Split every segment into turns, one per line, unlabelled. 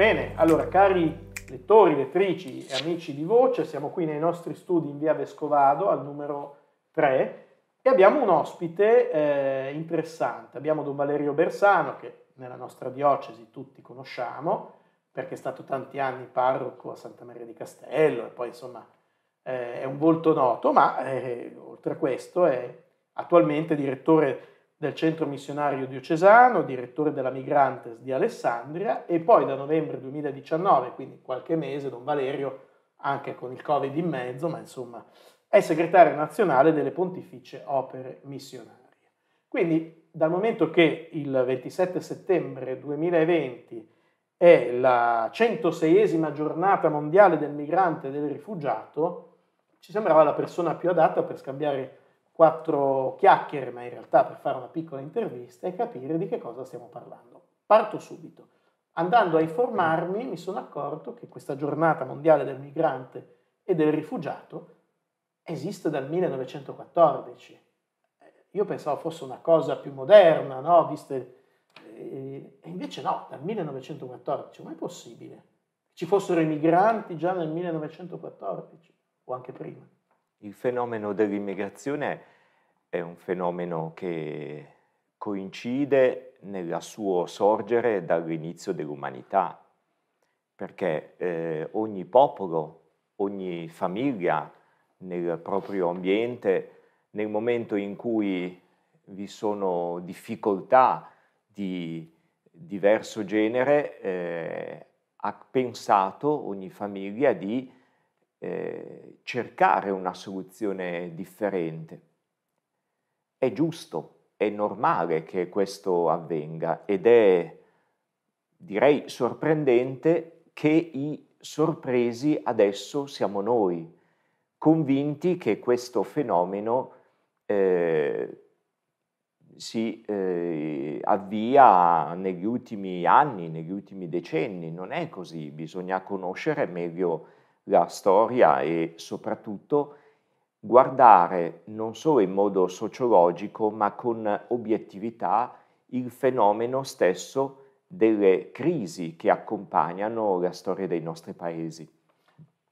Bene, allora cari lettori, lettrici e amici di Voce, siamo qui nei nostri studi in via Vescovado al numero 3 e abbiamo un ospite eh, interessante. Abbiamo Don Valerio Bersano che nella nostra diocesi tutti conosciamo perché è stato tanti anni parroco a Santa Maria di Castello e poi insomma eh, è un volto noto, ma eh, oltre a questo è attualmente direttore del centro missionario diocesano, direttore della Migrantes di Alessandria e poi da novembre 2019, quindi qualche mese, Don Valerio, anche con il Covid in mezzo, ma insomma è segretario nazionale delle Pontificie Opere Missionarie. Quindi dal momento che il 27 settembre 2020 è la 106esima giornata mondiale del migrante e del rifugiato, ci sembrava la persona più adatta per scambiare quattro chiacchiere, ma in realtà per fare una piccola intervista e capire di che cosa stiamo parlando. Parto subito. Andando a informarmi mi sono accorto che questa giornata mondiale del migrante e del rifugiato esiste dal 1914. Eh, io pensavo fosse una cosa più moderna, no? Viste, eh, e invece no, dal 1914. Ma è possibile? Ci fossero i migranti già nel 1914 o anche prima?
Il fenomeno dell'immigrazione è un fenomeno che coincide nel suo sorgere dall'inizio dell'umanità, perché eh, ogni popolo, ogni famiglia nel proprio ambiente, nel momento in cui vi sono difficoltà di diverso genere, eh, ha pensato ogni famiglia di eh, cercare una soluzione differente. È giusto, è normale che questo avvenga ed è, direi, sorprendente che i sorpresi adesso siamo noi, convinti che questo fenomeno eh, si eh, avvia negli ultimi anni, negli ultimi decenni. Non è così, bisogna conoscere meglio la storia e soprattutto guardare non solo in modo sociologico ma con obiettività il fenomeno stesso delle crisi che accompagnano la storia dei nostri paesi.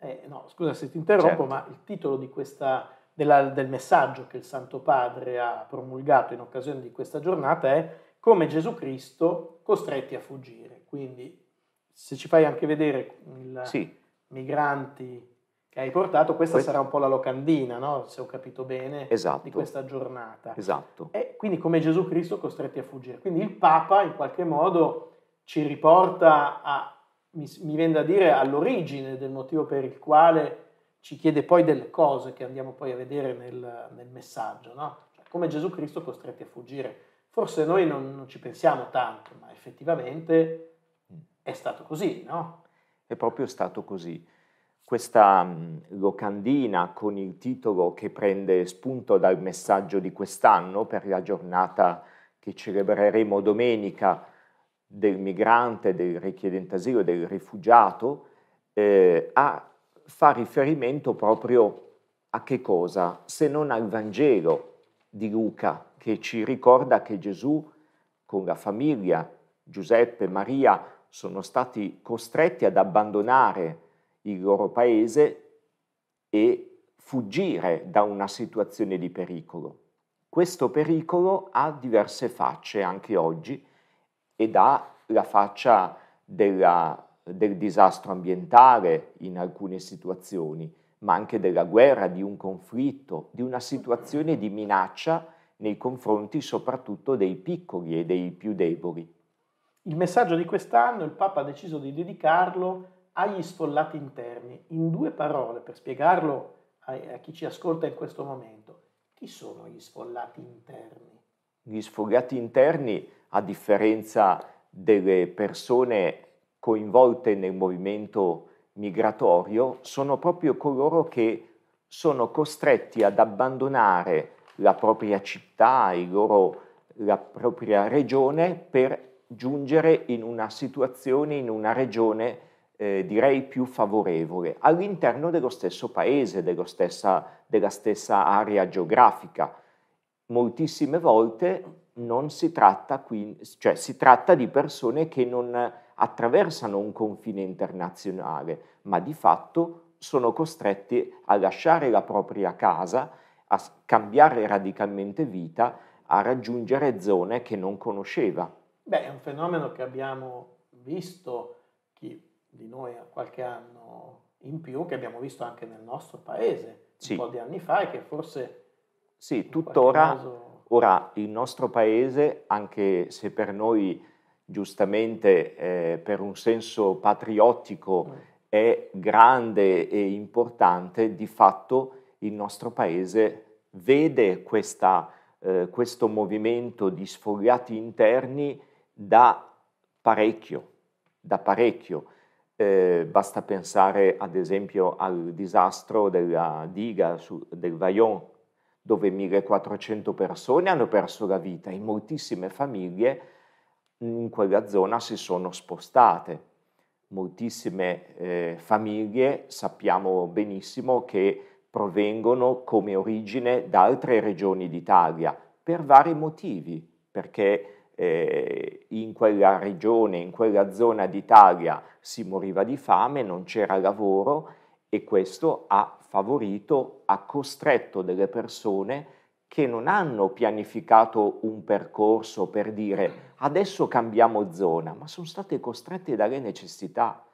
Eh, no, scusa se ti interrompo, certo. ma il titolo questa, della, del messaggio che il Santo Padre ha promulgato in occasione di questa giornata è come Gesù Cristo costretti a fuggire. Quindi se ci fai anche vedere il,
sì
migranti che hai portato, questa Questo... sarà un po' la locandina, no? se ho capito bene,
esatto.
di questa giornata.
Esatto.
E quindi come Gesù Cristo costretti a fuggire. Quindi il Papa in qualche modo ci riporta a, mi, mi viene da dire, all'origine del motivo per il quale ci chiede poi delle cose che andiamo poi a vedere nel, nel messaggio, no? cioè, come Gesù Cristo costretti a fuggire. Forse noi non, non ci pensiamo tanto, ma effettivamente è stato così, no?
È proprio stato così. Questa mh, locandina con il titolo che prende spunto dal messaggio di quest'anno per la giornata che celebreremo domenica del migrante, del richiedente asilo, del rifugiato, eh, a, fa riferimento proprio a che cosa? Se non al Vangelo di Luca che ci ricorda che Gesù con la famiglia, Giuseppe, Maria, sono stati costretti ad abbandonare il loro paese e fuggire da una situazione di pericolo. Questo pericolo ha diverse facce anche oggi ed ha la faccia della, del disastro ambientale in alcune situazioni, ma anche della guerra, di un conflitto, di una situazione di minaccia nei confronti soprattutto dei piccoli e dei più deboli.
Il messaggio di quest'anno il Papa ha deciso di dedicarlo agli sfollati interni, in due parole per spiegarlo a, a chi ci ascolta in questo momento. Chi sono gli sfollati interni?
Gli sfollati interni, a differenza delle persone coinvolte nel movimento migratorio, sono proprio coloro che sono costretti ad abbandonare la propria città, loro, la propria regione per giungere in una situazione, in una regione eh, direi più favorevole all'interno dello stesso paese, stessa, della stessa area geografica. Moltissime volte non si tratta, qui, cioè si tratta di persone che non attraversano un confine internazionale, ma di fatto sono costretti a lasciare la propria casa, a cambiare radicalmente vita, a raggiungere zone che non conosceva.
Beh, è un fenomeno che abbiamo visto, chi di noi ha qualche anno in più, che abbiamo visto anche nel nostro paese sì. un po' di anni fa e che forse...
Sì, tuttora, caso... ora il nostro paese, anche se per noi giustamente eh, per un senso patriottico mm. è grande e importante, di fatto il nostro paese vede questa, eh, questo movimento di sfogliati interni da parecchio, da parecchio. Eh, basta pensare ad esempio al disastro della diga su, del Vaillon, dove 1400 persone hanno perso la vita e moltissime famiglie in quella zona si sono spostate. Moltissime eh, famiglie sappiamo benissimo che provengono come origine da altre regioni d'Italia per vari motivi, perché eh, in quella regione, in quella zona d'Italia si moriva di fame, non c'era lavoro e questo ha favorito, ha costretto delle persone che non hanno pianificato un percorso per dire adesso cambiamo zona, ma sono state costrette dalle necessità.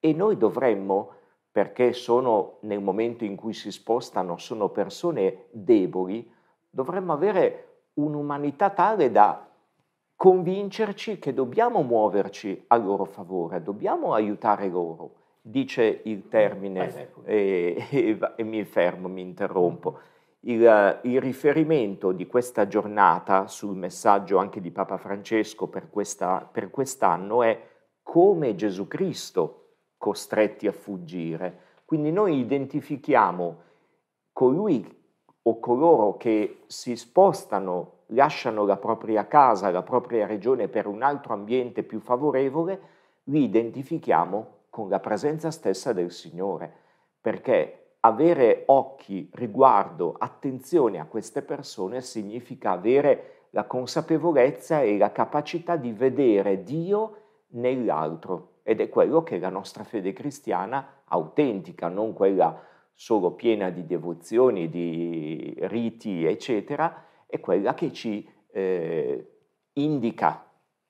E noi dovremmo, perché sono nel momento in cui si spostano, sono persone deboli, dovremmo avere un'umanità tale da convincerci che dobbiamo muoverci a loro favore, dobbiamo aiutare loro, dice il termine e, e, e mi fermo, mi interrompo. Il, il, riferimento di questa giornata sul messaggio anche di Papa Francesco per, questa, per quest'anno è come Gesù Cristo costretti a fuggire. Quindi noi identifichiamo colui o coloro che si spostano lasciano la propria casa, la propria regione per un altro ambiente più favorevole, li identifichiamo con la presenza stessa del Signore, perché avere occhi, riguardo, attenzione a queste persone significa avere la consapevolezza e la capacità di vedere Dio nell'altro. Ed è quello che la nostra fede cristiana autentica, non quella solo piena di devozioni, di riti, eccetera, è quella che ci eh, indica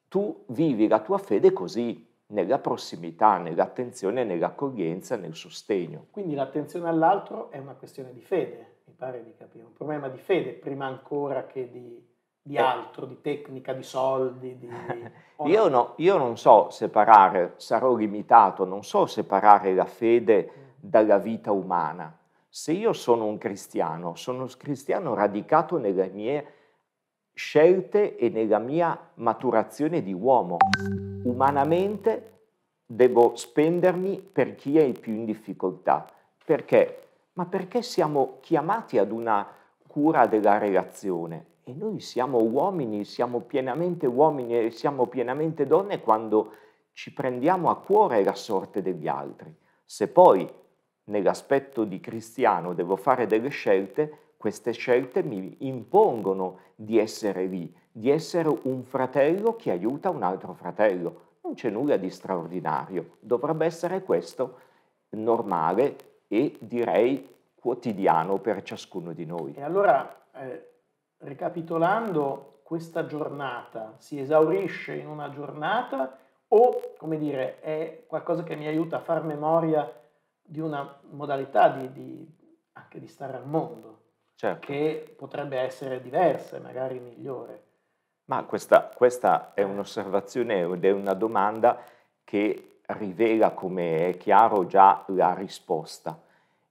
tu vivi la tua fede così, nella prossimità, nell'attenzione, nell'accoglienza, nel sostegno.
Quindi l'attenzione all'altro è una questione di fede, mi pare di capire, un problema di fede prima ancora che di, di eh. altro, di tecnica, di soldi. Di...
io, no, io non so separare, sarò limitato, non so separare la fede mm. dalla vita umana se io sono un cristiano, sono un cristiano radicato nelle mie scelte e nella mia maturazione di uomo. Umanamente devo spendermi per chi è più in difficoltà. Perché? Ma perché siamo chiamati ad una cura della relazione e noi siamo uomini, siamo pienamente uomini e siamo pienamente donne quando ci prendiamo a cuore la sorte degli altri. Se poi nell'aspetto di cristiano devo fare delle scelte, queste scelte mi impongono di essere lì, di essere un fratello che aiuta un altro fratello. Non c'è nulla di straordinario, dovrebbe essere questo normale e direi quotidiano per ciascuno di noi.
E allora, eh, ricapitolando, questa giornata si esaurisce in una giornata o, come dire, è qualcosa che mi aiuta a far memoria di una modalità di, di, anche di stare al mondo, certo. che potrebbe essere diversa e magari migliore.
Ma questa, questa è un'osservazione ed è una domanda che rivela, come è chiaro, già la risposta.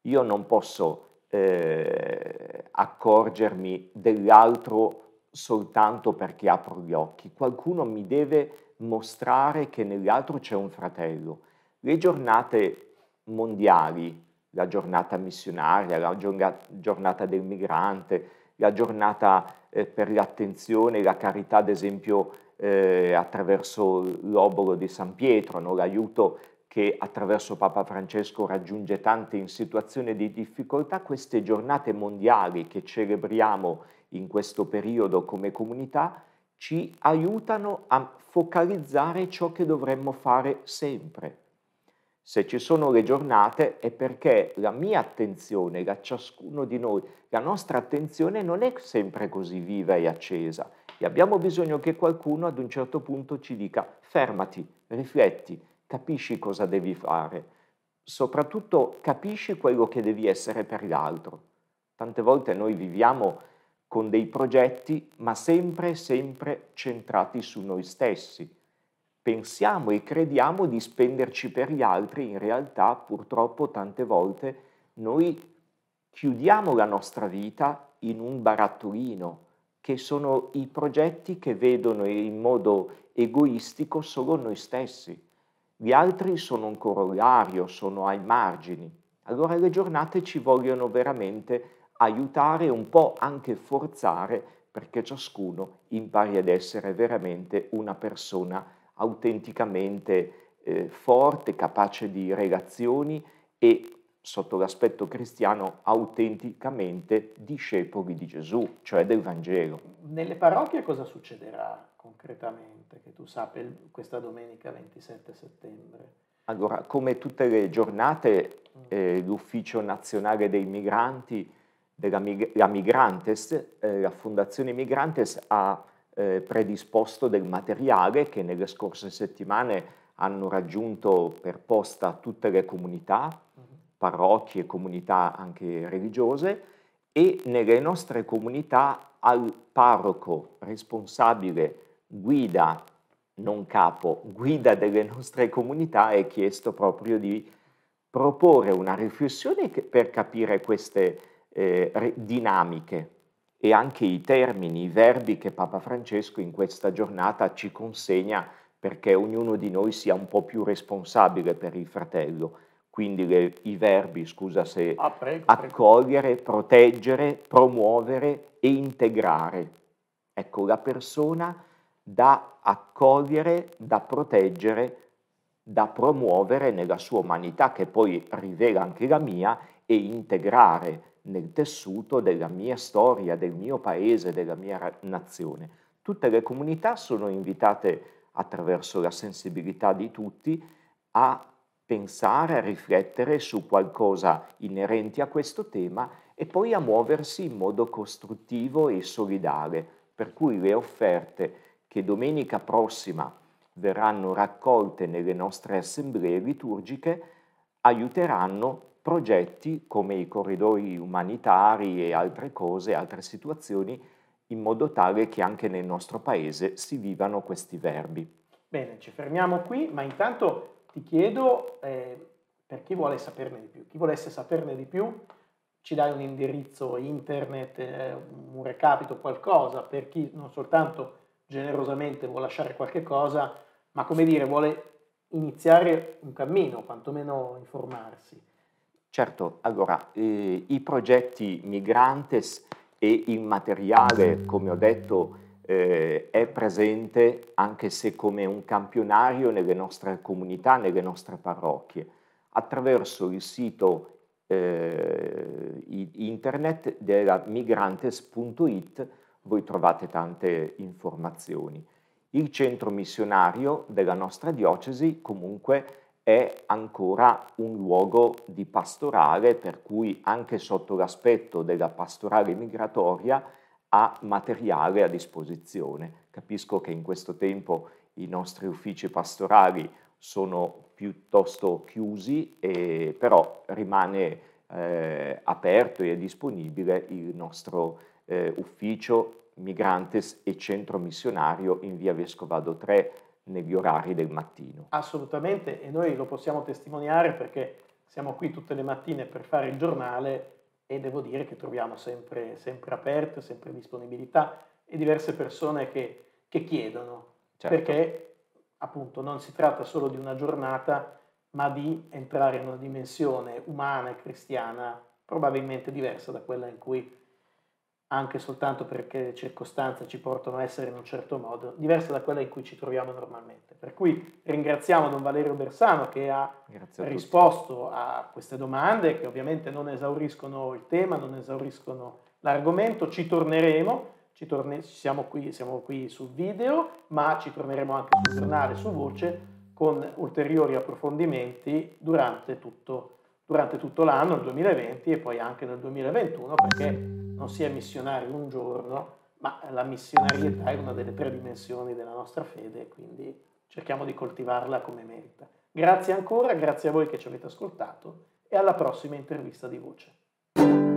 Io non posso eh, accorgermi dell'altro soltanto perché apro gli occhi. Qualcuno mi deve mostrare che nell'altro c'è un fratello. Le giornate mondiali, la giornata missionaria, la giornata del migrante, la giornata eh, per l'attenzione e la carità, ad esempio eh, attraverso l'obolo di San Pietro, no? l'aiuto che attraverso Papa Francesco raggiunge tante in situazioni di difficoltà, queste giornate mondiali che celebriamo in questo periodo come comunità ci aiutano a focalizzare ciò che dovremmo fare sempre. Se ci sono le giornate è perché la mia attenzione, la ciascuno di noi, la nostra attenzione non è sempre così viva e accesa e abbiamo bisogno che qualcuno ad un certo punto ci dica fermati, rifletti, capisci cosa devi fare, soprattutto capisci quello che devi essere per l'altro. Tante volte noi viviamo con dei progetti, ma sempre, sempre centrati su noi stessi. Pensiamo e crediamo di spenderci per gli altri, in realtà purtroppo tante volte noi chiudiamo la nostra vita in un barattolino, che sono i progetti che vedono in modo egoistico solo noi stessi. Gli altri sono un corollario, sono ai margini. Allora le giornate ci vogliono veramente aiutare un po' anche forzare perché ciascuno impari ad essere veramente una persona autenticamente eh, forte, capace di relazioni e sotto l'aspetto cristiano autenticamente discepoli di Gesù, cioè del Vangelo.
Nelle parrocchie cosa succederà concretamente, che tu sappia, questa domenica 27 settembre?
Allora, come tutte le giornate, mm. eh, l'Ufficio Nazionale dei Migranti della la Migrantes, eh, la Fondazione Migrantes ha eh, predisposto del materiale che nelle scorse settimane hanno raggiunto per posta tutte le comunità, parrocchie, comunità anche religiose e nelle nostre comunità al parroco responsabile, guida, non capo, guida delle nostre comunità è chiesto proprio di proporre una riflessione per capire queste eh, dinamiche e anche i termini, i verbi che Papa Francesco in questa giornata ci consegna perché ognuno di noi sia un po' più responsabile per il fratello. Quindi le, i verbi, scusa se ah, prego, accogliere, prego. proteggere, promuovere e integrare. Ecco, la persona da accogliere, da proteggere, da promuovere nella sua umanità, che poi rivela anche la mia, e integrare nel tessuto della mia storia, del mio paese, della mia nazione. Tutte le comunità sono invitate attraverso la sensibilità di tutti a pensare, a riflettere su qualcosa inerente a questo tema e poi a muoversi in modo costruttivo e solidale, per cui le offerte che domenica prossima verranno raccolte nelle nostre assemblee liturgiche aiuteranno progetti come i corridoi umanitari e altre cose, altre situazioni, in modo tale che anche nel nostro paese si vivano questi verbi.
Bene, ci fermiamo qui, ma intanto ti chiedo eh, per chi vuole saperne di più. Chi volesse saperne di più, ci dai un indirizzo internet, eh, un recapito, qualcosa, per chi non soltanto generosamente vuole lasciare qualche cosa, ma come dire, vuole iniziare un cammino, quantomeno informarsi.
Certo, allora, eh, i progetti Migrantes e il materiale, come ho detto, eh, è presente anche se come un campionario nelle nostre comunità, nelle nostre parrocchie. Attraverso il sito eh, internet della migrantes.it voi trovate tante informazioni. Il centro missionario della nostra diocesi comunque è ancora un luogo di pastorale per cui anche sotto l'aspetto della pastorale migratoria ha materiale a disposizione. Capisco che in questo tempo i nostri uffici pastorali sono piuttosto chiusi, eh, però rimane eh, aperto e disponibile il nostro eh, ufficio Migrantes e Centro Missionario in via Vescovado 3 negli orari del mattino.
Assolutamente, e noi lo possiamo testimoniare perché siamo qui tutte le mattine per fare il giornale e devo dire che troviamo sempre, sempre aperto, sempre disponibilità e diverse persone che, che chiedono, certo. perché appunto non si tratta solo di una giornata, ma di entrare in una dimensione umana e cristiana probabilmente diversa da quella in cui anche soltanto perché le circostanze ci portano a essere in un certo modo, diversa da quella in cui ci troviamo normalmente. Per cui ringraziamo Don Valerio Bersano che ha a risposto a queste domande che ovviamente non esauriscono il tema, non esauriscono l'argomento, ci torneremo, ci torne, siamo, qui, siamo qui sul video, ma ci torneremo anche sul giornale, su voce, con ulteriori approfondimenti durante tutto, durante tutto l'anno, il 2020 e poi anche nel 2021, perché non si è missionari un giorno, ma la missionarietà è una delle tre dimensioni della nostra fede, quindi cerchiamo di coltivarla come merita. Grazie ancora, grazie a voi che ci avete ascoltato e alla prossima intervista di voce.